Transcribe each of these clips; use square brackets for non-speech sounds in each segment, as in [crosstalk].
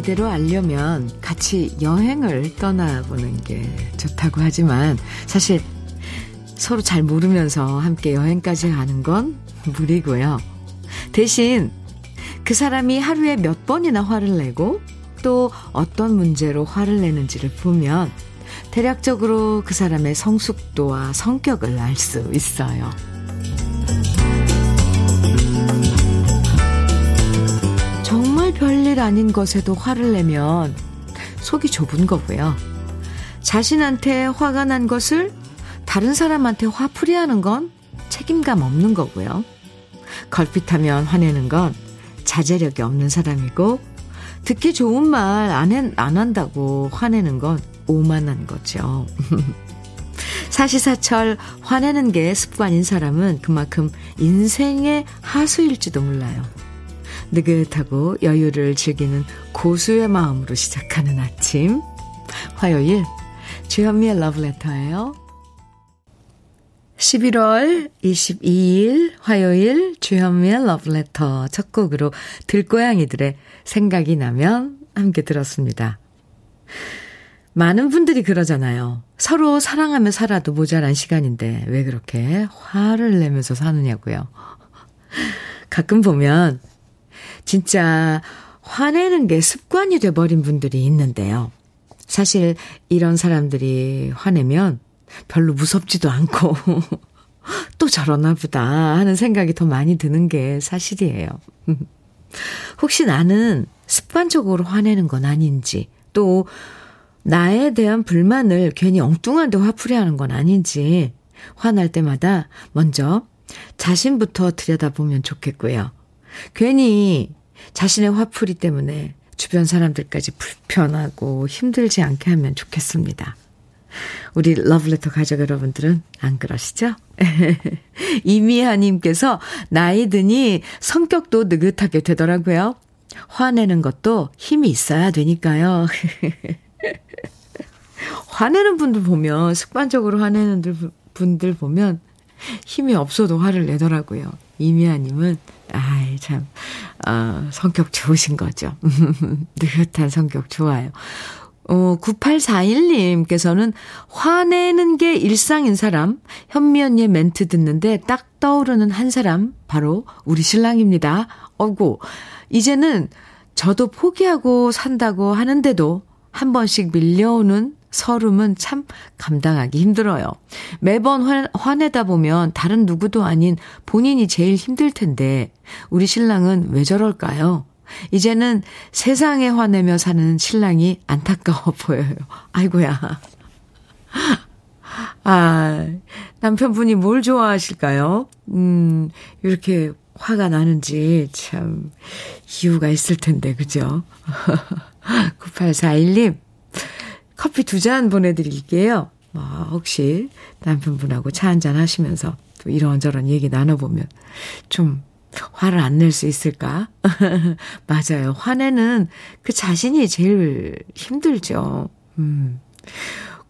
제대로 알려면 같이 여행을 떠나보는 게 좋다고 하지만 사실 서로 잘 모르면서 함께 여행까지 가는 건 무리고요. 대신 그 사람이 하루에 몇 번이나 화를 내고 또 어떤 문제로 화를 내는지를 보면 대략적으로 그 사람의 성숙도와 성격을 알 수 있어요. 별일 아닌 것에도 화를 내면 속이 좁은 거고요. 자신한테 화가 난 것을 다른 사람한테 화풀이 하는 건 책임감 없는 거고요. 걸핏하면 화내는 건 자제력이 없는 사람이고, 듣기 좋은 말 안 안 한다고 화내는 건 오만한 거죠. [laughs] 사시사철 화내는 게 습관인 사람은 그만큼 인생의 하수일지도 몰라요. 느긋하고 여유를 즐기는 고수의 마음으로 시작하는 아침. 화요일, 주현미의 러브레터예요. 11월 22일 화요일 주현미의 러브레터 첫 곡으로 들고양이들의 생각이 나면 함께 들었습니다. 많은 분들이 그러잖아요. 서로 사랑하며 살아도 모자란 시간인데 왜 그렇게 화를 내면서 사느냐고요. 가끔 보면 진짜 화내는 게 습관이 돼버린 분들이 있는데요. 사실 이런 사람들이 화내면 별로 무섭지도 않고 [laughs] 또 저러나 보다 하는 생각이 더 많이 드는 게 사실이에요. [laughs] 혹시 나는 습관적으로 화내는 건 아닌지 또 나에 대한 불만을 괜히 엉뚱한데 화풀이 하는 건 아닌지 화날 때마다 먼저 자신부터 들여다보면 좋겠고요. 괜히 자신의 화풀이 때문에 주변 사람들까지 불편하고 힘들지 않게 하면 좋겠습니다. 우리 러브레터 가족 여러분들은 안 그러시죠? [laughs] 이미하님께서 나이 드니 성격도 느긋하게 되더라고요. 화내는 것도 힘이 있어야 되니까요. [laughs] 화내는 분들 보면, 습관적으로 화내는 분들 보면 힘이 없어도 화를 내더라고요. 이미아님은, 아이, 참, 어, 성격 좋으신 거죠. [laughs] 느긋한 성격 좋아요. 어, 9841님께서는 화내는 게 일상인 사람, 현미 언니의 멘트 듣는데 딱 떠오르는 한 사람, 바로 우리 신랑입니다. 어구, 이제는 저도 포기하고 산다고 하는데도 한 번씩 밀려오는 서름은 참 감당하기 힘들어요. 매번 화, 화내다 보면 다른 누구도 아닌 본인이 제일 힘들 텐데, 우리 신랑은 왜 저럴까요? 이제는 세상에 화내며 사는 신랑이 안타까워 보여요. 아이고야. 아, 남편분이 뭘 좋아하실까요? 음, 이렇게 화가 나는지 참 이유가 있을 텐데, 그죠? [laughs] 9841님, 커피 두 잔 보내드릴게요. 뭐, 혹시 남편분하고 차 한 잔 하시면서 또 이런저런 얘기 나눠보면 좀 화를 안 낼 수 있을까? [laughs] 맞아요. 화내는 그 자신이 제일 힘들죠. 음.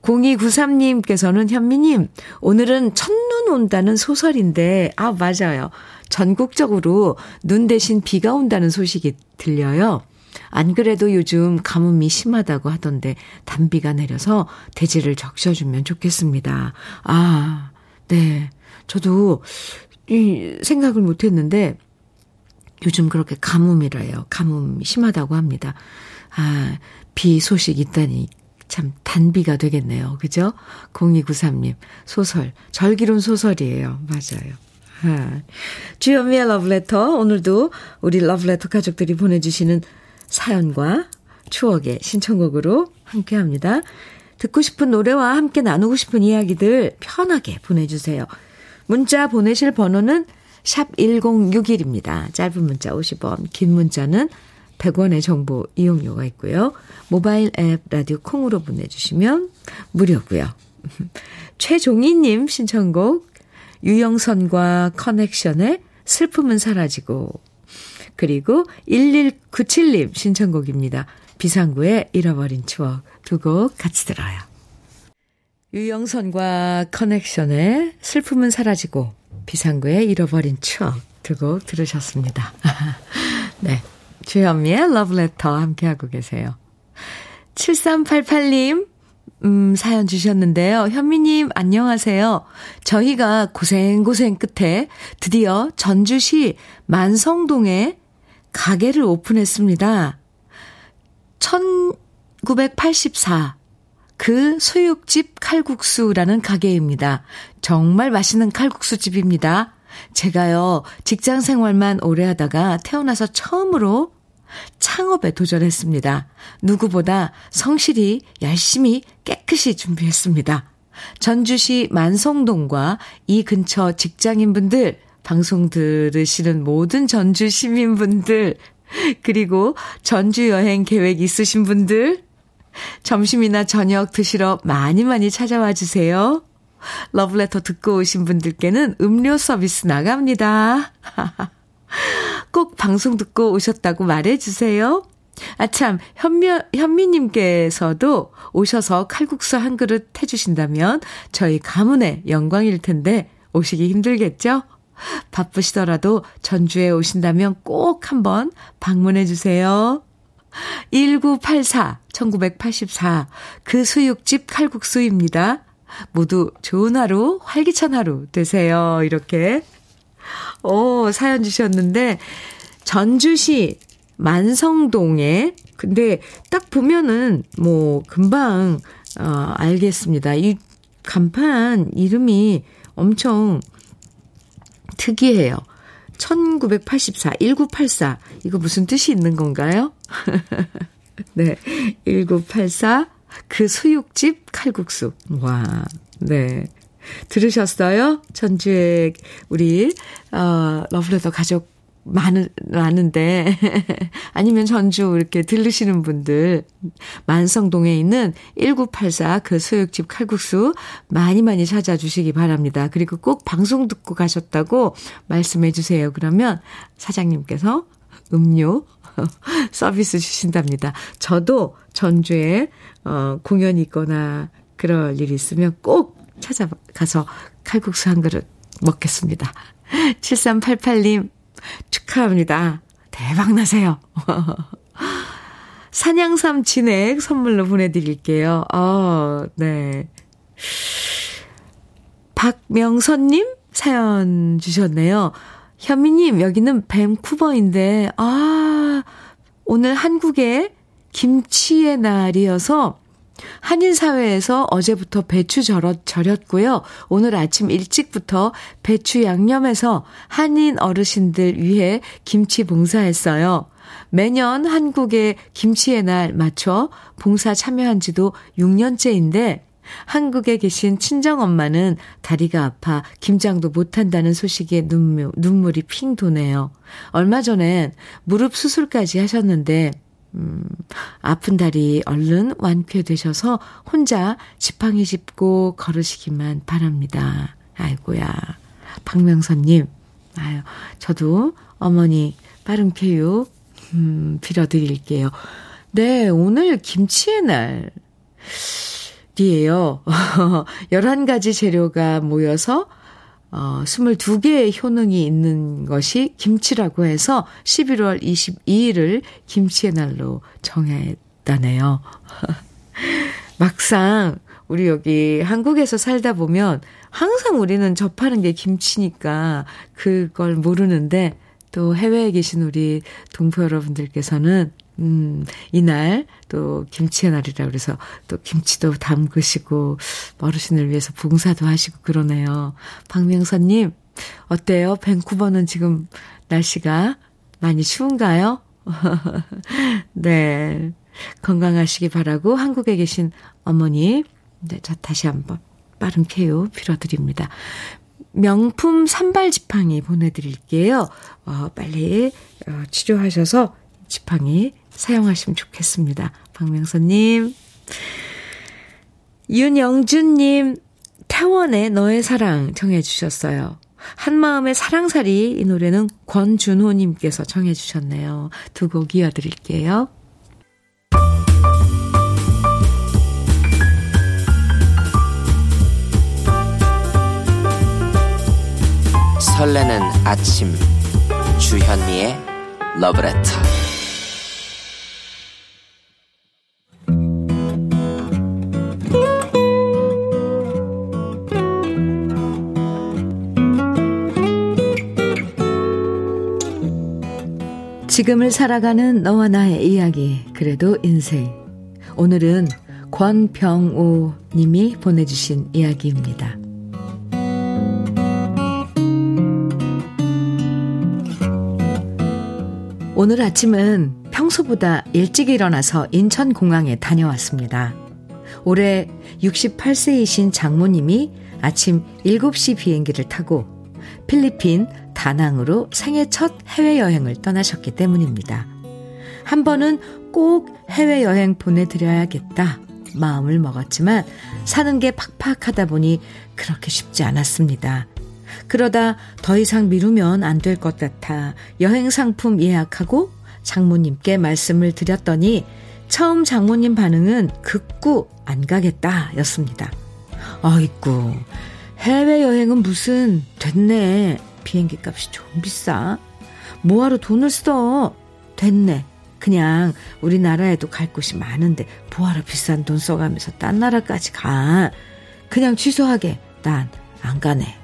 0293님께서는 현미님, 오늘은 첫눈 온다는 소설인데, 아, 맞아요. 전국적으로 눈 대신 비가 온다는 소식이 들려요. 안 그래도 요즘 가뭄이 심하다고 하던데 단비가 내려서 대지를 적셔주면 좋겠습니다. 아, 네. 저도 이 생각을 못 했는데 요즘 그렇게 가뭄이라요. 가뭄이 심하다고 합니다. 아, 비 소식 있다니 참 단비가 되겠네요. 그죠? 0293님 소설 절기론 소설이에요. 맞아요. 아, 주현미의 러브레터 오늘도 우리 러브레터 가족들이 보내주시는 사연과 추억의 신청곡으로 함께 합니다. 듣고 싶은 노래와 함께 나누고 싶은 이야기들 편하게 보내주세요. 문자 보내실 번호는 샵 1061입니다. 짧은 문자 50원, 긴 문자는 100원의 정보 이용료가 있고요. 모바일 앱 라디오 콩으로 보내주시면 무료고요. [laughs] 최종희님 신청곡 유영선과 커넥션의 슬픔은 사라지고 그리고 1197님 신청곡입니다. 비상구의 잃어버린 추억 두 곡 같이 들어요. 유영선과 커넥션의 슬픔은 사라지고 비상구의 잃어버린 추억 두 곡 들으셨습니다. [laughs] 네. 주현미의 러브레터 함께하고 계세요. 7388님, 음, 사연 주셨는데요. 현미님, 안녕하세요. 저희가 고생고생 끝에 드디어 전주시 만성동에 가게를 오픈했습니다. 1984. 그 수육집 칼국수라는 가게입니다. 정말 맛있는 칼국수집입니다. 제가요, 직장 생활만 오래 하다가 태어나서 처음으로 창업에 도전했습니다. 누구보다 성실히 열심히 깨끗이 준비했습니다. 전주시 만성동과 이 근처 직장인분들, 방송 들으시는 모든 전주 시민분들, 그리고 전주 여행 계획 있으신 분들, 점심이나 저녁 드시러 많이 많이 찾아와 주세요. 러브레터 듣고 오신 분들께는 음료 서비스 나갑니다. [laughs] 꼭 방송 듣고 오셨다고 말해주세요. 아, 참, 현미, 현미님께서도 오셔서 칼국수 한 그릇 해주신다면 저희 가문의 영광일 텐데 오시기 힘들겠죠? 바쁘시더라도 전주에 오신다면 꼭 한번 방문해 주세요. 1984, 1984, 그 수육집 칼국수입니다. 모두 좋은 하루, 활기찬 하루 되세요. 이렇게. 오, 사연 주셨는데, 전주시 만성동에, 근데 딱 보면은, 뭐, 금방, 어, 알겠습니다. 이 간판 이름이 엄청 특이해요. 1984, 1984. 이거 무슨 뜻이 있는 건가요? [laughs] 네. 1984. 그 수육집 칼국수. 와. 네. 들으셨어요? 전주에 우리 어 러브레터 가족 많은, 많은데, [laughs] 아니면 전주 이렇게 들르시는 분들, 만성동에 있는 1984그 수육집 칼국수 많이 많이 찾아주시기 바랍니다. 그리고 꼭 방송 듣고 가셨다고 말씀해 주세요. 그러면 사장님께서 음료 [laughs] 서비스 주신답니다. 저도 전주에, 어, 공연이 있거나 그럴 일이 있으면 꼭 찾아가서 칼국수 한 그릇 먹겠습니다. [laughs] 7388님, 축하합니다. 대박 나세요. [laughs] 산양삼 진액 선물로 보내드릴게요. 어, 네. 박명선님 사연 주셨네요. 현미님, 여기는 뱀쿠버인데, 아, 오늘 한국에 김치의 날이어서 한인 사회에서 어제부터 배추 절었, 절였고요. 오늘 아침 일찍부터 배추 양념해서 한인 어르신들 위해 김치 봉사했어요. 매년 한국의 김치의 날 맞춰 봉사 참여한 지도 6년째인데 한국에 계신 친정엄마는 다리가 아파 김장도 못한다는 소식에 눈물, 눈물이 핑 도네요. 얼마 전엔 무릎 수술까지 하셨는데 음, 아픈 다리 얼른 완쾌되셔서 혼자 지팡이 짚고 걸으시기만 바랍니다. 아이고야. 박명선님, 아유, 저도 어머니 빠른 쾌유, 음, 빌어드릴게요. 네, 오늘 김치의 날이에요. 11가지 [laughs] 재료가 모여서 어, 22개의 효능이 있는 것이 김치라고 해서 11월 22일을 김치의 날로 정했다네요. [laughs] 막상 우리 여기 한국에서 살다 보면 항상 우리는 접하는 게 김치니까 그걸 모르는데 또 해외에 계신 우리 동포 여러분들께서는 음, 이날 또 김치의 날이라 그래서 또 김치도 담그시고 어르신을 위해서 봉사도 하시고 그러네요. 박명선님, 어때요? 밴쿠버는 지금 날씨가 많이 추운가요? [laughs] 네. 건강하시기 바라고 한국에 계신 어머니, 네, 저 다시 한번 빠른 쾌유 빌어드립니다. 명품 산발 지팡이 보내드릴게요. 어, 빨리 어, 치료하셔서 지팡이 사용하시면 좋겠습니다. 박명선님. 윤영준님, 태원의 너의 사랑 청해주셨어요. 한마음의 사랑살이 이 노래는 권준호님께서 청해주셨네요. 두 곡 이어드릴게요. 설레는 아침 주현미의 러브레터 지금을 살아가는 너와 나의 이야기, 그래도 인생. 오늘은 권병우 님이 보내주신 이야기입니다. 오늘 아침은 평소보다 일찍 일어나서 인천공항에 다녀왔습니다. 올해 68세이신 장모님이 아침 7시 비행기를 타고 필리핀 다낭으로 생애 첫 해외여행을 떠나셨기 때문입니다. 한 번은 꼭 해외여행 보내드려야겠다 마음을 먹었지만 사는 게 팍팍하다 보니 그렇게 쉽지 않았습니다. 그러다 더 이상 미루면 안 될 것 같아 여행 상품 예약하고 장모님께 말씀을 드렸더니 처음 장모님 반응은 극구 안 가겠다 였습니다. 아이고, 해외여행은 무슨, 됐네. 비행기 값이 좀 비싸. 뭐하러 돈을 써? 됐네. 그냥 우리나라에도 갈 곳이 많은데 뭐하러 비싼 돈 써가면서 딴 나라까지 가. 그냥 취소하게. 난 안 가네.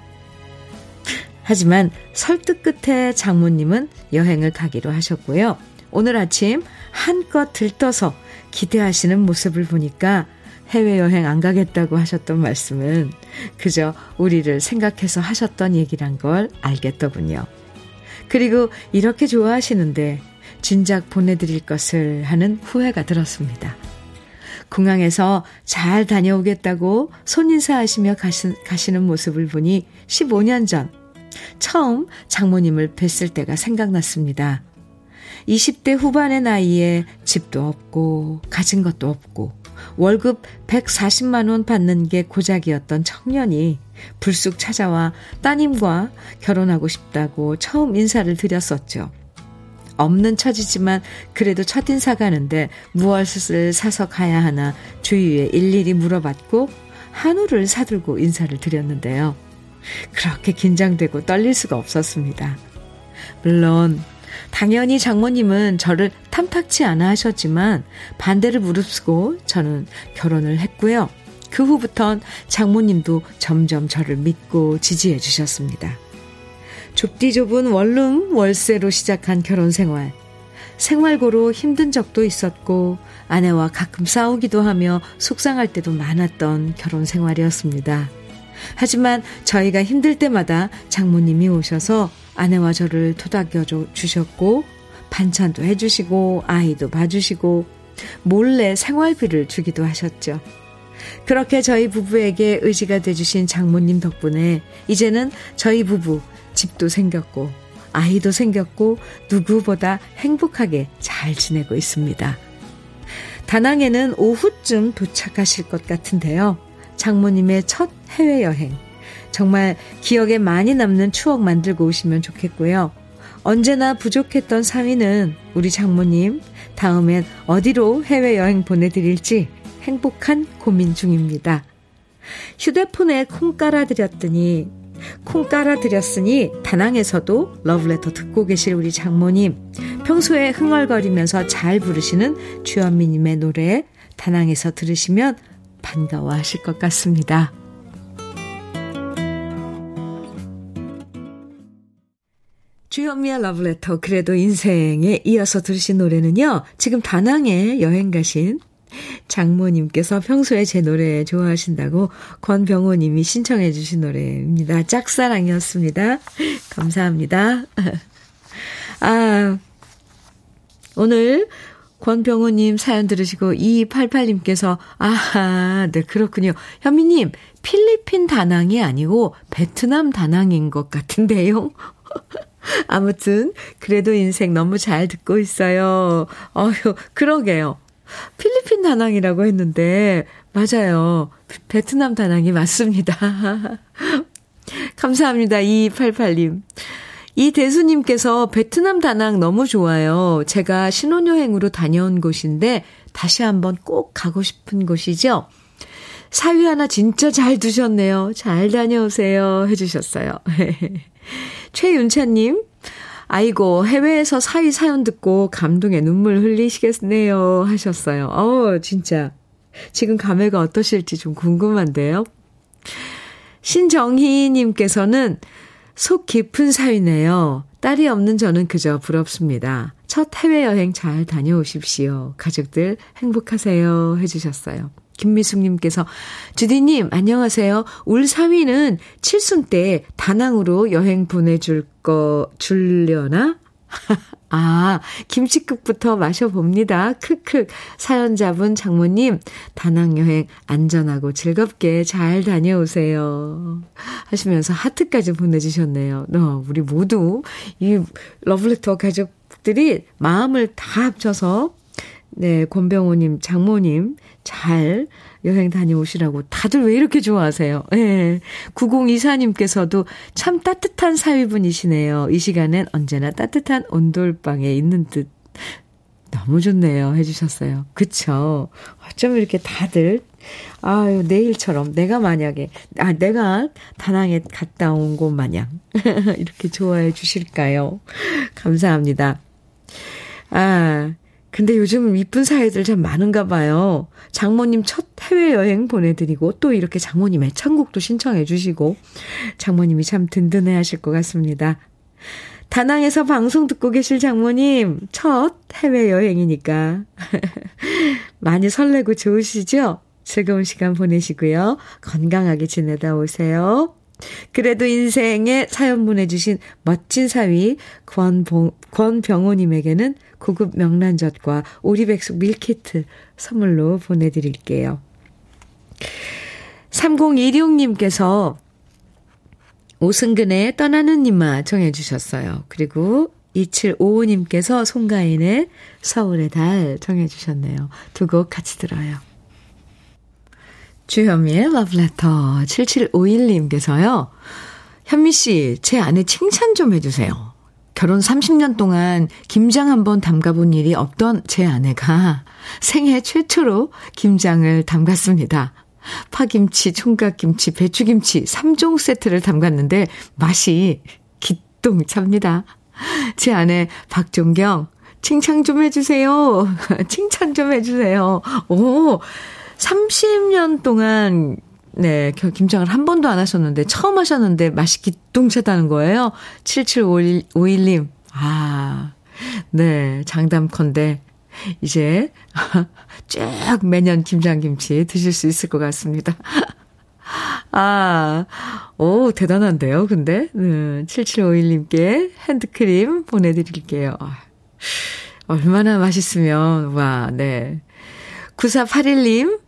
하지만 설득 끝에 장모님은 여행을 가기로 하셨고요. 오늘 아침 한껏 들떠서 기대하시는 모습을 보니까 해외여행 안 가겠다고 하셨던 말씀은 그저 우리를 생각해서 하셨던 얘기란 걸 알겠더군요. 그리고 이렇게 좋아하시는데 진작 보내드릴 것을 하는 후회가 들었습니다. 공항에서 잘 다녀오겠다고 손인사하시며 가시 는 모습을 보니 15년 전 처음 장모님을 뵀을 때가 생각났습니다. 20대 후반의 나이에 집도 없고 가진 것도 없고 월급 140만 원 받는 게 고작이었던 청년이 불쑥 찾아와 따님과 결혼하고 싶다고 처음 인사를 드렸었죠. 없는 처지지만 그래도 첫인사 가는데 무엇을 사서 가야 하나 주위에 일일이 물어봤고 한우를 사들고 인사를 드렸는데요. 그렇게 긴장되고 떨릴 수가 없었습니다. 물론 당연히 장모님은 저를 탐탁치 않아 하셨지만 반대를 무릅쓰고 저는 결혼을 했고요. 그 후부턴 장모님도 점점 저를 믿고 지지해 주셨습니다. 좁디 좁은 원룸 월세로 시작한 결혼 생활. 생활고로 힘든 적도 있었고 아내와 가끔 싸우기도 하며 속상할 때도 많았던 결혼 생활이었습니다. 하지만 저희가 힘들 때마다 장모님이 오셔서 아내와 저를 토닥여 주셨고, 반찬도 해주시고, 아이도 봐주시고, 몰래 생활비를 주기도 하셨죠. 그렇게 저희 부부에게 의지가 돼주신 장모님 덕분에 이제는 저희 부부 집도 생겼고, 아이도 생겼고, 누구보다 행복하게 잘 지내고 있습니다. 다낭에는 오후쯤 도착하실 것 같은데요. 장모님의 첫 해외여행. 정말 기억에 많이 남는 추억 만들고 오시면 좋겠고요. 언제나 부족했던 사위는 우리 장모님 다음엔 어디로 해외여행 보내드릴지 행복한 고민 중입니다. 휴대폰에 콩 깔아드렸더니 콩 깔아드렸으니 다낭에서도 러브레터 듣고 계실 우리 장모님 평소에 흥얼거리면서 잘 부르시는 주현미님의 노래 다낭에서 들으시면 반가워하실 것 같습니다. 주현미의 러브레터 그래도 인생에 이어서 들으신 노래는요. 지금 다낭에 여행 가신 장모님께서 평소에 제 노래 좋아하신다고 권병호님이 신청해 주신 노래입니다. 짝사랑이었습니다. 감사합니다. [laughs] 아, 오늘 권병호님 사연 들으시고 2288님께서 아하, 네, 그렇군요. 현미님, 필리핀 다낭이 아니고 베트남 다낭인 것 같은데요. [laughs] 아무튼, 그래도 인생 너무 잘 듣고 있어요. 어휴, 그러게요. 필리핀 다낭이라고 했는데, 맞아요. 베트남 다낭이 맞습니다. [laughs] 감사합니다. 2288님. 이 대수님께서 베트남 다낭 너무 좋아요. 제가 신혼여행으로 다녀온 곳인데 다시 한번 꼭 가고 싶은 곳이죠. 사위 하나 진짜 잘 두셨네요. 잘 다녀오세요. 해주셨어요. [laughs] 최윤차님, 아이고, 해외에서 사위 사연 듣고 감동의 눈물 흘리시겠네요. 하셨어요. 어 진짜. 지금 감회가 어떠실지 좀 궁금한데요. 신정희님께서는 속 깊은 사위네요. 딸이 없는 저는 그저 부럽습니다. 첫 해외여행 잘 다녀오십시오. 가족들 행복하세요. 해주셨어요. 김미숙님께서, 주디님, 안녕하세요. 울 사위는 칠순 때 다낭으로 여행 보내줄 거, 줄려나? [laughs] 아, 김치국부터 마셔봅니다. 크크. 사연자분 장모님, 다낭 여행 안전하고 즐겁게 잘 다녀오세요. 하시면서 하트까지 보내주셨네요. 어, 우리 모두 이 러블레터 가족들이 마음을 다 합쳐서 네, 권병호님, 장모님, 잘 여행 다녀오시라고 다들 왜 이렇게 좋아하세요? 예. 네. 9024님께서도 참 따뜻한 사위분이시네요. 이 시간엔 언제나 따뜻한 온돌방에 있는 듯. 너무 좋네요. 해주셨어요. 그쵸. 어쩜 이렇게 다들, 아유, 내일처럼 내가 만약에, 아, 내가 다낭에 갔다 온 곳 마냥, [laughs] 이렇게 좋아해 주실까요? 감사합니다. 아, 근데 요즘 이쁜 사이들 참 많은가 봐요. 장모님 첫 해외여행 보내드리고 또 이렇게 장모님 애창곡도 신청해 주시고 장모님이 참 든든해 하실 것 같습니다. 다낭에서 방송 듣고 계실 장모님 첫 해외여행이니까 [laughs] 많이 설레고 좋으시죠? 즐거운 시간 보내시고요. 건강하게 지내다 오세요. 그래도 인생에 사연 보내주신 멋진 사위 권봉, 권병호님에게는 고급 명란젓과 오리백숙 밀키트 선물로 보내드릴게요. 3016님께서 오승근의 떠나는 님마 정해주셨어요. 그리고 2755님께서 송가인의 서울의 달 정해주셨네요. 두 곡 같이 들어요. 주현미의 러브레터 7751님께서요. 현미 씨, 제 아내 칭찬 좀 해주세요. 결혼 30년 동안 김장 한번 담가본 일이 없던 제 아내가 생애 최초로 김장을 담갔습니다. 파김치, 총각김치, 배추김치 3종 세트를 담갔는데 맛이 기똥찹니다. 제 아내 박종경, 칭찬 좀 해주세요. [laughs] 칭찬 좀 해주세요. 오, 30년 동안 네, 김장을 한 번도 안 하셨는데, 처음 하셨는데, 맛이 기똥차다는 거예요. 7751님. 아, 네, 장담컨대. 이제, [laughs] 쭉 매년 김장김치 드실 수 있을 것 같습니다. [laughs] 아, 오, 대단한데요, 근데. 음, 7751님께 핸드크림 보내드릴게요. 아, 얼마나 맛있으면, 와, 네. 9481님,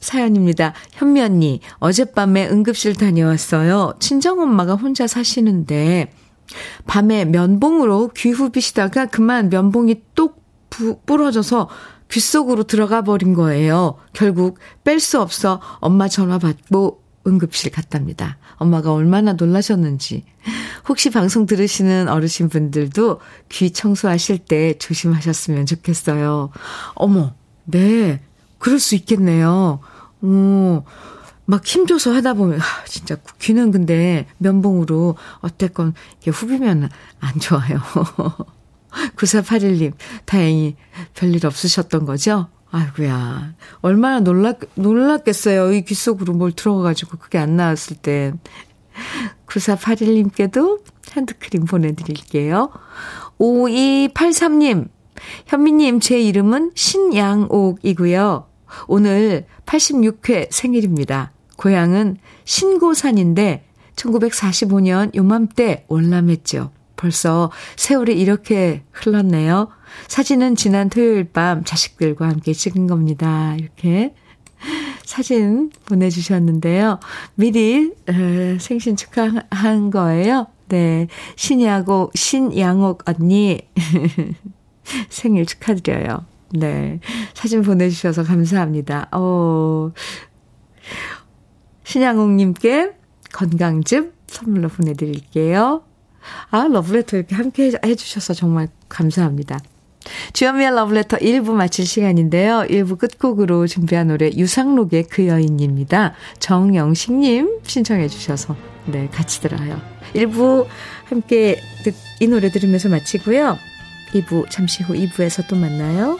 사연입니다. 현미 언니, 어젯밤에 응급실 다녀왔어요. 친정엄마가 혼자 사시는데, 밤에 면봉으로 귀 후비시다가 그만 면봉이 똑 부, 부러져서 귀 속으로 들어가 버린 거예요. 결국 뺄 수 없어 엄마 전화 받고 응급실 갔답니다. 엄마가 얼마나 놀라셨는지. 혹시 방송 들으시는 어르신 분들도 귀 청소하실 때 조심하셨으면 좋겠어요. 어머, 네. 그럴 수 있겠네요. 어, 막 힘줘서 하다 보면, 아, 진짜 귀는 근데 면봉으로 어쨌건 이게 후비면 안 좋아요. [laughs] 9481님, 다행히 별일 없으셨던 거죠? 아이고야. 얼마나 놀랐, 놀랐겠어요. 이 귀 속으로 뭘 들어가가지고 그게 안 나왔을 땐. 9481님께도 핸드크림 보내드릴게요. 5283님, 현미님, 제 이름은 신양옥이고요. 오늘 86회 생일입니다. 고향은 신고산인데 1945년 요맘때 월남했죠. 벌써 세월이 이렇게 흘렀네요. 사진은 지난 토요일 밤 자식들과 함께 찍은 겁니다. 이렇게 사진 보내주셨는데요. 미리 생신 축하한 거예요. 네. 신야고, 신양옥 언니 [laughs] 생일 축하드려요. 네. 사진 보내주셔서 감사합니다. 어, 신양옥님께 건강즙 선물로 보내드릴게요. 아, 러브레터 이렇게 함께 해주셔서 정말 감사합니다. 주연미의 러브레터 1부 마칠 시간인데요. 1부 끝곡으로 준비한 노래 유상록의 그 여인입니다. 정영식님 신청해 주셔서 네 같이 들어요. 1부 함께 이 노래 들으면서 마치고요. 2부 잠시 후 2부에서 또 만나요.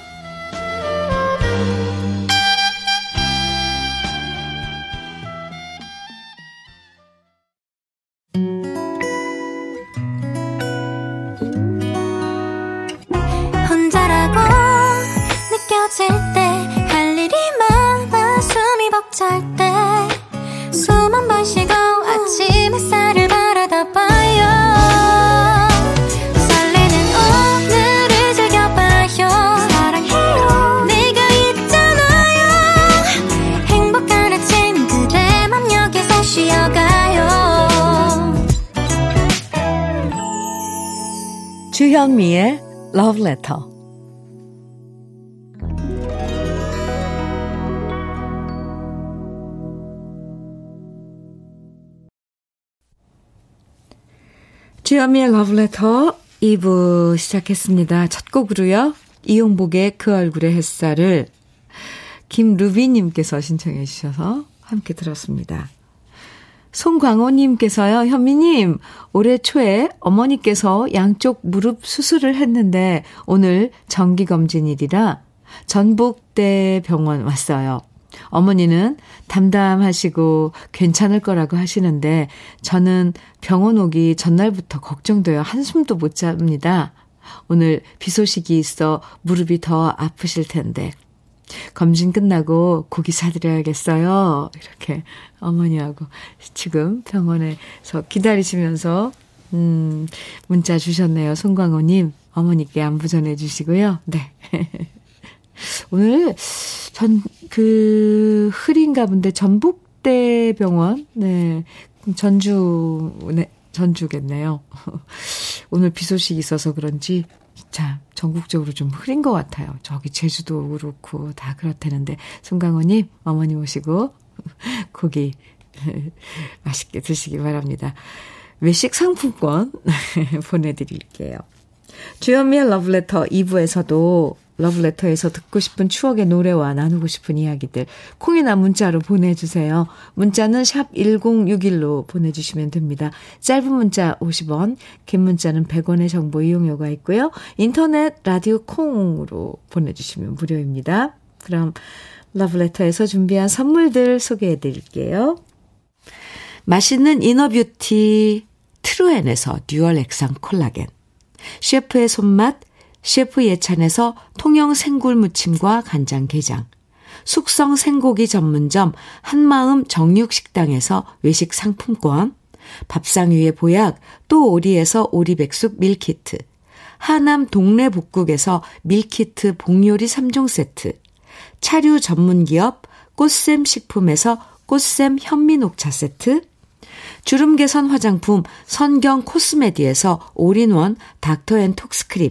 주현미의 Love Letter 주현미의 러브레터 2부 시작했습니다. 첫 곡으로요. 이용복의 그 얼굴의 햇살을 김루비님께서 신청해 주셔서 함께 들었습니다. 송광호님께서요, 현미님, 올해 초에 어머니께서 양쪽 무릎 수술을 했는데 오늘 정기검진일이라 전북대 병원 왔어요. 어머니는 담담하시고 괜찮을 거라고 하시는데 저는 병원 오기 전날부터 걱정되어 한숨도 못 잡니다. 오늘 비 소식이 있어 무릎이 더 아프실 텐데 검진 끝나고 고기 사드려야겠어요. 이렇게 어머니하고 지금 병원에서 기다리시면서 음 문자 주셨네요. 송광호님 어머니께 안부 전해주시고요. 네. [laughs] 오늘 전, 그, 흐린가 본데 전북대 병원, 네, 전주, 네, 전주겠네요. [laughs] 오늘 비 소식이 있어서 그런지, 자, 전국적으로 좀 흐린 것 같아요. 저기 제주도 그렇고 다 그렇다는데, 송강호님, 어머니 모시고, [laughs] 고기 [laughs] 맛있게 드시기 바랍니다. 외식 상품권 [laughs] 보내드릴게요. 주현미의 러브레터 2부에서도 러브레터에서 듣고 싶은 추억의 노래와 나누고 싶은 이야기들 콩이나 문자로 보내주세요. 문자는 샵 1061로 보내주시면 됩니다. 짧은 문자 50원, 긴 문자는 100원의 정보 이용료가 있고요. 인터넷 라디오 콩으로 보내주시면 무료입니다. 그럼 러브레터에서 준비한 선물들 소개해 드릴게요. 맛있는 inner beauty 트루엔에서 dual 액상 콜라겐 셰프의 손맛 셰프 예찬에서 통영 생굴 무침과 간장 게장, 숙성 생고기 전문점 한마음 정육식당에서 외식 상품권, 밥상 위의 보약 또 오리에서 오리백숙 meal kit, 하남 동네 복국에서 meal kit 복요리 3종 세트, 차류 전문기업 꽃샘 식품에서 꽃샘 현미 녹차 세트, 주름 개선 화장품 선경 코스메디에서 올인원 닥터앤톡스크림,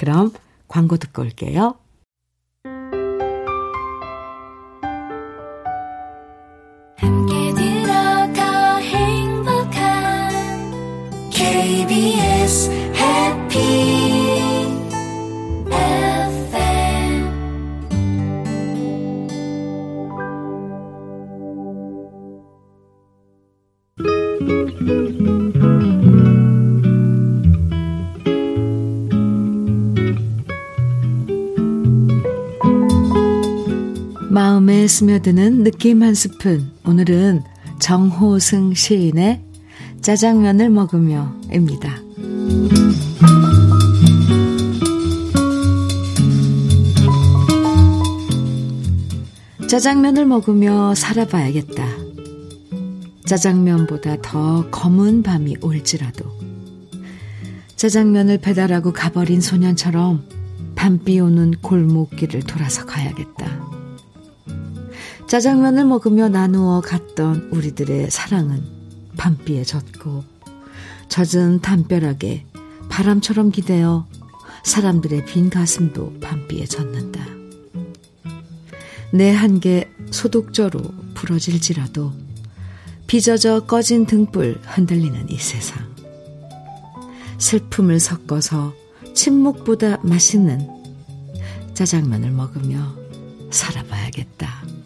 그럼 광고 듣고 올게요. 스며드는 느낌 한 스푼. 오늘은 정호승 시인의 짜장면을 먹으며입니다. 짜장면을 먹으며 살아봐야겠다. 짜장면보다 더 검은 밤이 올지라도. 짜장면을 배달하고 가버린 소년처럼 밤비 오는 골목길을 돌아서 가야겠다. 짜장면을 먹으며 나누어 갔던 우리들의 사랑은 밤비에 젖고 젖은 담벼락에 바람처럼 기대어 사람들의 빈 가슴도 밤비에 젖는다. 내 한계 소독저로 부러질지라도 빚어져 꺼진 등불 흔들리는 이 세상. 슬픔을 섞어서 침묵보다 맛있는 짜장면을 먹으며 살아봐야겠다.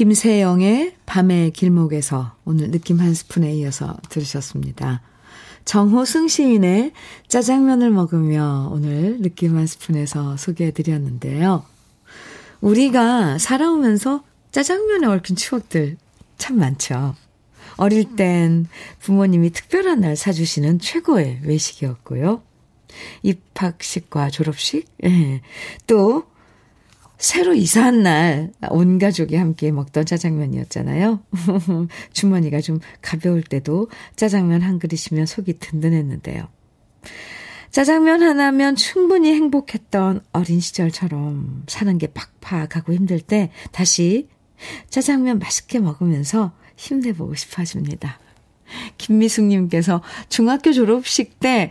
김세영의 밤의 길목에서 오늘 느낌 한 스푼에 이어서 들으셨습니다. 정호승 시인의 짜장면을 먹으며 오늘 느낌 한 스푼에서 소개해 드렸는데요. 우리가 살아오면서 짜장면에 얽힌 추억들 참 많죠. 어릴 땐 부모님이 특별한 날 사주시는 최고의 외식이었고요. 입학식과 졸업식, [laughs] 예. 또 새로 이사한 날 온 가족이 함께 먹던 짜장면이었잖아요. [laughs] 주머니가 좀 가벼울 때도 짜장면 한 그릇이면 속이 든든했는데요. 짜장면 하나면 충분히 행복했던 어린 시절처럼 사는 게 팍팍하고 힘들 때 다시 짜장면 맛있게 먹으면서 힘내보고 싶어 하십니다. 김미숙님께서 중학교 졸업식 때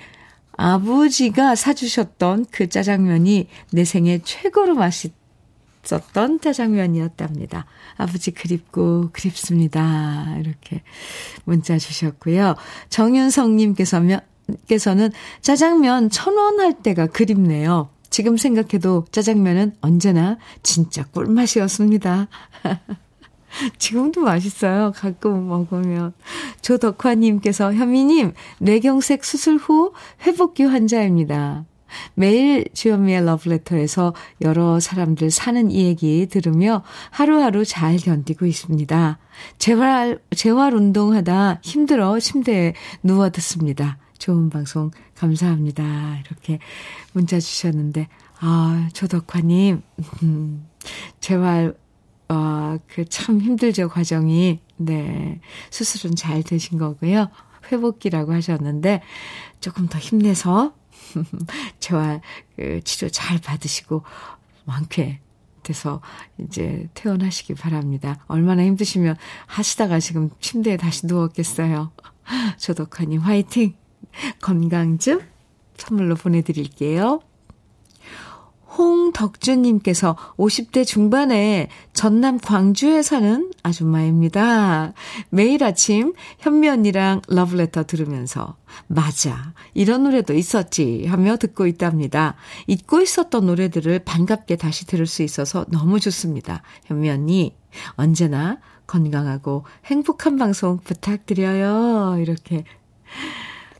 아버지가 사주셨던 그 짜장면이 내 생애 최고로 맛있었던 짜장면이었답니다. 아버지 그립고 그립습니다. 이렇게 문자 주셨고요. 정윤성님께서는 께서는 짜장면 천 원 할 때가 그립네요. 지금 생각해도 짜장면은 언제나 진짜 꿀맛이었습니다. [laughs] [laughs] 지금도 맛있어요. 가끔 먹으면. 조덕화님께서 현미님, 뇌경색 수술 후 회복기 환자입니다. 매일 주현미의 러브레터에서 여러 사람들 사는 이야기 들으며 하루하루 잘 견디고 있습니다. 재활, 재활 운동하다 힘들어 침대에 누워 듣습니다. 좋은 방송 감사합니다. 이렇게 문자 주셨는데, 아, 조덕화님, 음, [laughs] 재활, 어, 그 참 힘들죠, 과정이. 네. 수술은 잘 되신 거고요. 회복기라고 하셨는데, 조금 더 힘내서, [laughs] 재활, 그 치료 잘 받으시고, 많게 돼서 이제 퇴원하시기 바랍니다. 얼마나 힘드시면 하시다가 지금 침대에 다시 누웠겠어요. [laughs] 조덕화님 화이팅! 건강 즙 선물로 보내드릴게요. 홍덕주님께서 50대 중반에 전남 광주에 사는 아줌마입니다. 매일 아침 현미 언니랑 러브레터 들으면서 맞아 이런 노래도 있었지 하며 듣고 있답니다. 잊고 있었던 노래들을 반갑게 다시 들을 수 있어서 너무 좋습니다. 현미 언니 언제나 건강하고 행복한 방송 부탁드려요. 이렇게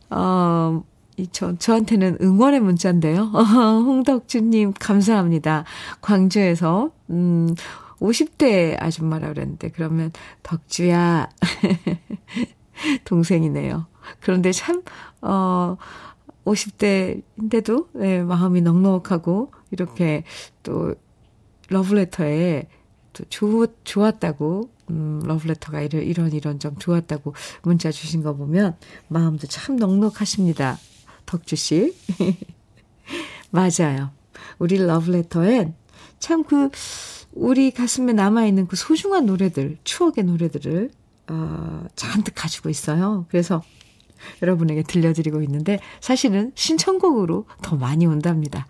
어, 이, 저, 저한테는 응원의 문자인데요. [laughs] 홍덕주님, 감사합니다. 광주에서, 음, 50대 아줌마라 그랬는데, 그러면, 덕주야, [laughs] 동생이네요. 그런데 참, 어, 50대인데도, 네, 마음이 넉넉하고, 이렇게 또, 러브레터에 또 좋, 좋았다고 음, 러브레터가 이런, 이런, 이런 점 좋았다고 문자 주신 거 보면 마음도 참 넉넉하십니다. 덕주 씨. [laughs] 맞아요. 우리 러브레터엔 참 그, 우리 가슴에 남아 있는 그 소중한 노래들, 추억의 노래들을, 어, 잔뜩 가지고 있어요. 그래서 여러분에게 들려드리고 있는데 사실은 신청곡으로 더 많이 온답니다.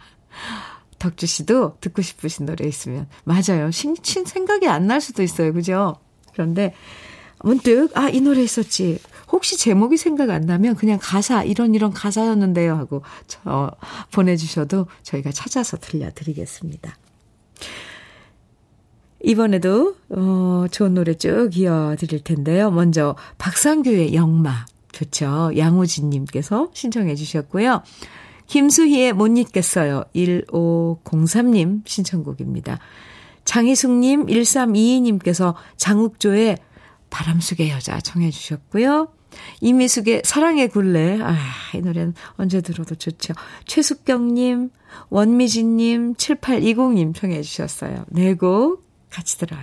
덕주 씨도 듣고 싶으신 노래 있으면 맞아요. 신, 신 생각이 안 날 수도 있어요. 그죠? 그런데 문득 아 이 노래 있었지. 혹시 제목이 생각 안 나면 그냥 가사 이런 이런 가사였는데요 하고 저 보내주셔도 저희가 찾아서 들려드리겠습니다. 이번에도 어, 좋은 노래 쭉 이어드릴 텐데요. 먼저 박상규의 영마 좋죠. 양우진님께서 신청해 주셨고요. 김수희의 못 잊겠어요. 1503님 신청곡입니다. 장희숙님, 1322님께서 장욱조의 바람 속의 여자 청해 주셨고요. 이미숙의 사랑의 굴레. 아, 이 노래는 언제 들어도 좋죠. 최숙경님, 원미진님, 7820님 청해 주셨어요. 네 곡 같이 들어요.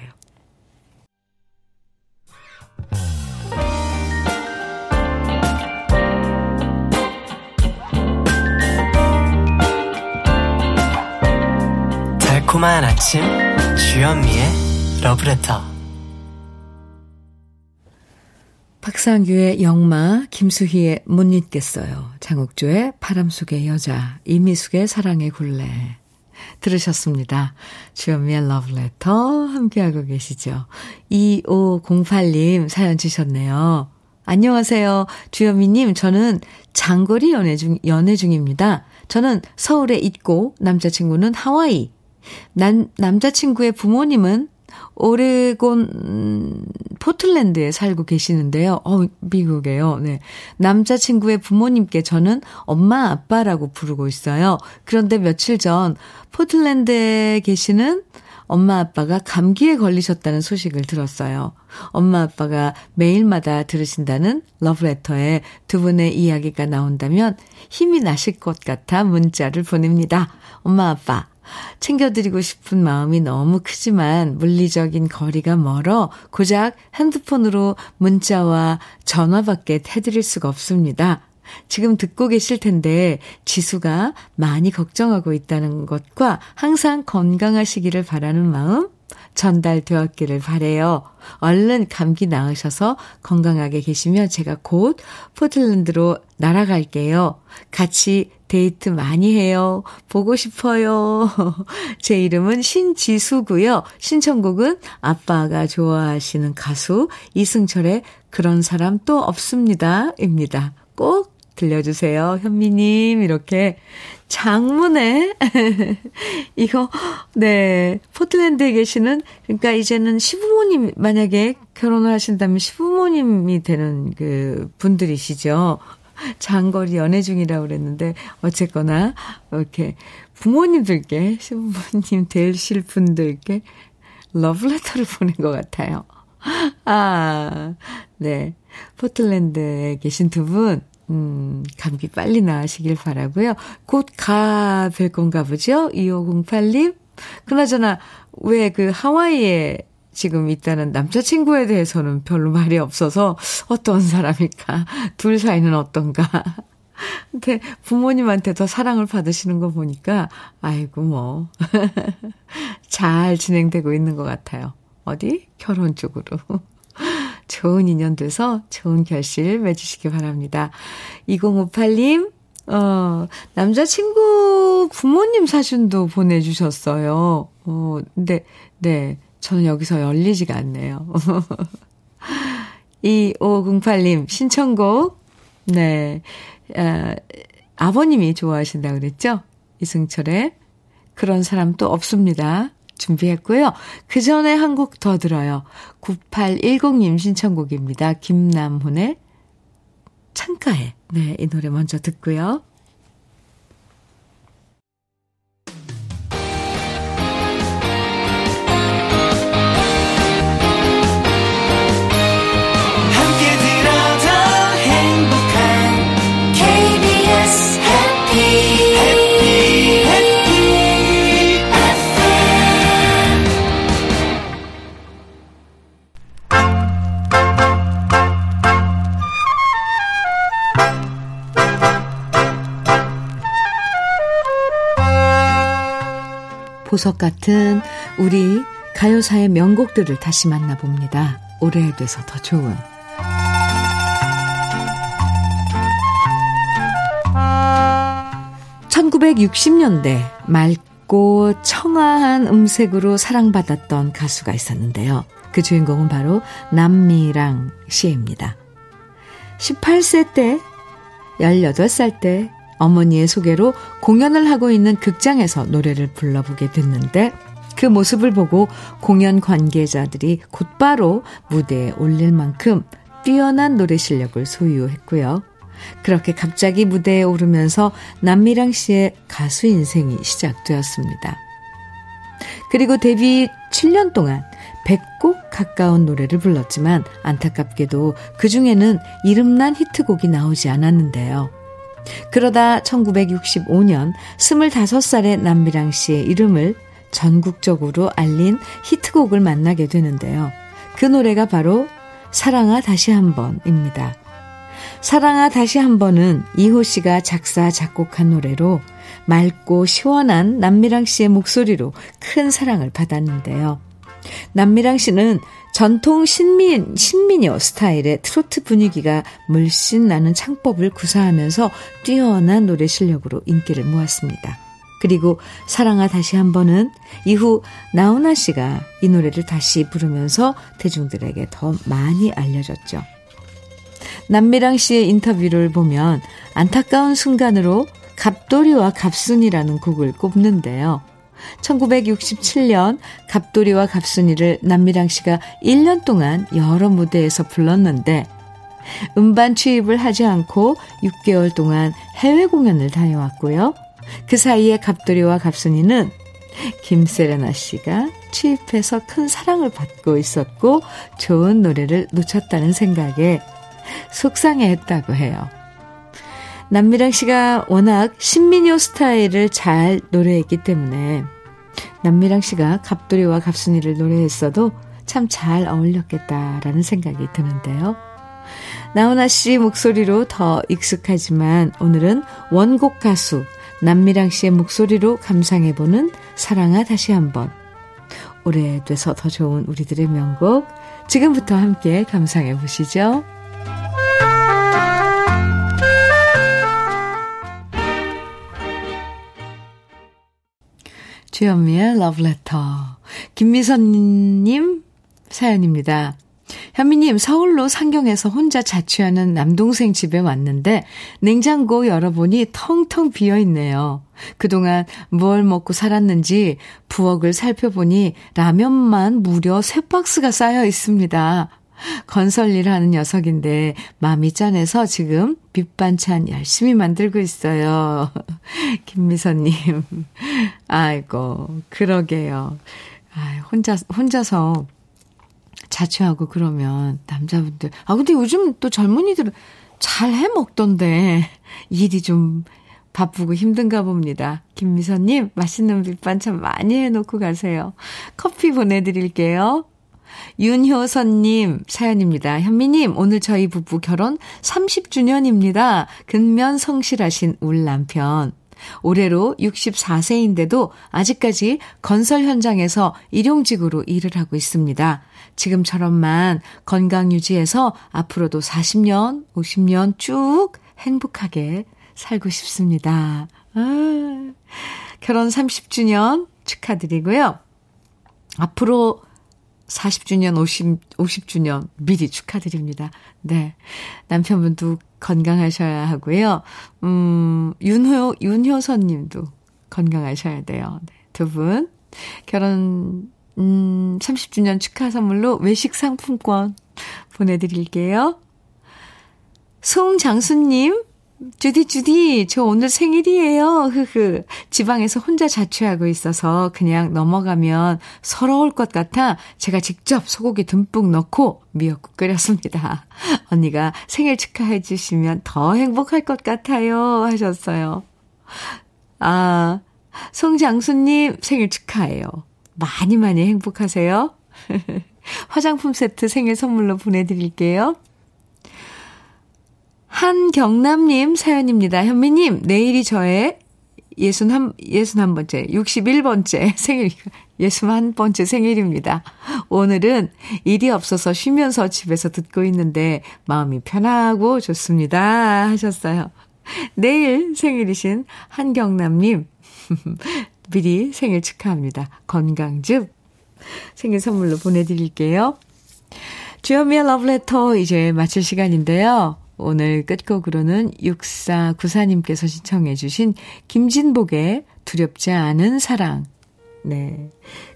달콤한 아침 주현미의 러브레터 박상규의 영마, 김수희의 못 잊겠어요. 장욱조의 바람 속의 여자, 이미숙의 사랑의 굴레. 들으셨습니다. 주현미의 러브레터 함께하고 계시죠. 2508님 사연 주셨네요. 안녕하세요. 주현미님, 저는 장거리 연애 중, 연애 중입니다. 저는 서울에 있고 남자친구는 하와이. 난, 남자친구의 부모님은 오레곤, 음, 포틀랜드에 살고 계시는데요. 어, 미국에요. 네. 남자친구의 부모님께 저는 엄마, 아빠라고 부르고 있어요. 그런데 며칠 전 포틀랜드에 계시는 엄마 아빠가 감기에 걸리셨다는 소식을 들었어요. 엄마 아빠가 매일마다 들으신다는 러브레터에 두 분의 이야기가 나온다면 힘이 나실 것 같아 문자를 보냅니다. 엄마 아빠 챙겨드리고 싶은 마음이 너무 크지만 물리적인 거리가 멀어 고작 핸드폰으로 문자와 전화밖에 해드릴 수가 없습니다. 지금 듣고 계실 텐데 지수가 많이 걱정하고 있다는 것과 항상 건강하시기를 바라는 마음 전달되었기를 바래요. 얼른 감기 나으셔서 건강하게 계시면 제가 곧 포틀랜드로 날아갈게요. 같이 데이트 많이 해요. 보고 싶어요. [laughs] 제 이름은 신지수고요. 신청곡은 아빠가 좋아하시는 가수 이승철의 그런 사람 또 없습니다. 입니다. 꼭 들려주세요. 현미님, 이렇게 장문에, [laughs] 이거, 네, 포틀랜드에 계시는, 그러니까 이제는 시부모님, 만약에 결혼을 하신다면 시부모님이 되는 그 분들이시죠. 장거리 연애 중이라고 그랬는데, 어쨌거나, 이렇게 부모님들께, 시부모님 되실 분들께 러브레터를 보낸 것 같아요. 아, 네. 포틀랜드에 계신 두 분, 음, 감기 빨리 나으시길 바라고요. 곧 가 뵐 건가 보죠? 2508님? 그나저나, 왜 그 하와이에 지금 있다는 남자친구에 대해서는 별로 말이 없어서 어떤 사람일까? 둘 사이는 어떤가? 근데 부모님한테 더 사랑을 받으시는 거 보니까, 아이고, 뭐. [laughs] 잘 진행되고 있는 것 같아요. 어디? 결혼 쪽으로. 좋은 인연 돼서 좋은 결실 맺으시기 바랍니다. 2058님, 어, 남자친구 부모님 사진도 보내주셨어요. 어, 근데, 네. 저는 여기서 열리지가 않네요. [laughs] 2508님, 신청곡, 네. 아, 아버님이 좋아하신다 그랬죠? 이승철의 그런 사람 또 없습니다. 준비했고요. 그 전에 한 곡 더 들어요. 9810님 신청곡입니다. 김남훈의 창가에. 네, 이 노래 먼저 듣고요. 보석 같은 우리 가요사의 명곡들을 다시 만나봅니다. 오래돼서 더 좋은. (1960년대) 맑고 청아한 음색으로 사랑받았던 가수가 있었는데요. 그 주인공은 바로 남미랑 씨입니다. 18세 때, 18살 때 어머니의 소개로 공연을 하고 있는 극장에서 노래를 불러보게 됐는데 그 모습을 보고 공연 관계자들이 곧바로 무대에 올릴 만큼 뛰어난 노래 실력을 소유했고요. 그렇게 갑자기 무대에 오르면서 남미랑 씨의 가수 인생이 시작되었습니다. 그리고 데뷔 7년 동안 100곡 가까운 노래를 불렀지만 안타깝게도 그 중에는 이름난 히트곡이 나오지 않았는데요. 그러다 1965년 25살의 남미랑 씨의 이름을 전국적으로 알린 히트곡을 만나게 되는데요. 그 노래가 바로 사랑아 다시 한번입니다. 사랑아 다시 한번은 이호 씨가 작사, 작곡한 노래로 맑고 시원한 남미랑 씨의 목소리로 큰 사랑을 받았는데요. 남미랑 씨는 전통 신민, 신민요 스타일의 트로트 분위기가 물씬 나는 창법을 구사하면서 뛰어난 노래 실력으로 인기를 모았습니다. 그리고 사랑아 다시 한 번은 이후 나훈아 씨가 이 노래를 다시 부르면서 대중들에게 더 많이 알려졌죠. 남미랑 씨의 인터뷰를 보면 안타까운 순간으로 갑돌이와 갑순이라는 곡을 꼽는데요. 1967년 갑돌이와 갑순이를 남미랑 씨가 1년 동안 여러 무대에서 불렀는데 음반 취입을 하지 않고 6개월 동안 해외 공연을 다녀왔고요. 그 사이에 갑돌이와 갑순이는 김세레나 씨가 취입해서 큰 사랑을 받고 있었고 좋은 노래를 놓쳤다는 생각에 속상해 했다고 해요. 남미랑 씨가 워낙 신민요 스타일을 잘 노래했기 때문에 남미랑 씨가 갑돌이와 갑순이를 노래했어도 참 잘 어울렸겠다라는 생각이 드는데요. 나훈아 씨 목소리로 더 익숙하지만 오늘은 원곡 가수 남미랑 씨의 목소리로 감상해보는 사랑아 다시 한번. 오래돼서 더 좋은 우리들의 명곡 지금부터 함께 감상해 보시죠. 주현미의 러브레터. 김미선님 사연입니다. 현미님, 서울로 상경해서 혼자 자취하는 남동생 집에 왔는데 냉장고 열어보니 텅텅 비어 있네요. 그동안 뭘 먹고 살았는지 부엌을 살펴보니 라면만 무려 세 박스가 쌓여 있습니다. 건설 일 하는 녀석인데 마음이 짠해서 지금 밑반찬 열심히 만들고 있어요. [laughs] 김미선님. 아이고, 그러게요. 아, 혼자, 혼자서 자취하고 그러면 남자분들. 아, 근데 요즘 또 젊은이들은 잘 해 먹던데. 일이 좀 바쁘고 힘든가 봅니다. 김미선님, 맛있는 밑반찬 많이 해놓고 가세요. 커피 보내드릴게요. 윤효선님 사연입니다. 현미님, 오늘 저희 부부 결혼 30주년입니다. 근면 성실하신 울 남편. 올해로 64세인데도 아직까지 건설 현장에서 일용직으로 일을 하고 있습니다. 지금처럼만 건강 유지해서 앞으로도 40년, 50년 쭉 행복하게 살고 싶습니다. 아, 결혼 30주년 축하드리고요. 앞으로 40주년, 50, 50주년 미리 축하드립니다. 네. 남편분도 건강하셔야 하고요. 음, 윤효, 윤효선 님도 건강하셔야 돼요. 네. 두 분. 결혼, 음, 30주년 축하 선물로 외식 상품권 보내드릴게요. 송장수님, 주디, 주디, 저 오늘 생일이에요. 흐흐. 지방에서 혼자 자취하고 있어서 그냥 넘어가면 서러울 것 같아 제가 직접 소고기 듬뿍 넣고 미역국 끓였습니다. [laughs] 언니가 생일 축하해 주시면 더 행복할 것 같아요. 하셨어요. 아, 송장수님 생일 축하해요. 많이 많이 행복하세요. [laughs] 화장품 세트 생일 선물로 보내드릴게요. 한경남님 사연입니다. 현미님, 내일이 저의 61, 61번째, 61번째 생일, 61번째 생일입니다. 오늘은 일이 없어서 쉬면서 집에서 듣고 있는데 마음이 편하고 좋습니다. 하셨어요. 내일 생일이신 한경남님, [laughs] 미리 생일 축하합니다. 건강즙 생일 선물로 보내드릴게요. 주현미의 러브레터 이제 마칠 시간인데요. 오늘 끝곡으로는 6494님께서 신청해 주신 김진복의 두렵지 않은 사랑. 네.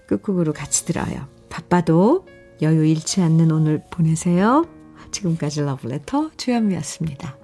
끝곡으로 같이 들어요. 바빠도 여유 잃지 않는 오늘 보내세요. 지금까지 러브레터 주현미였습니다.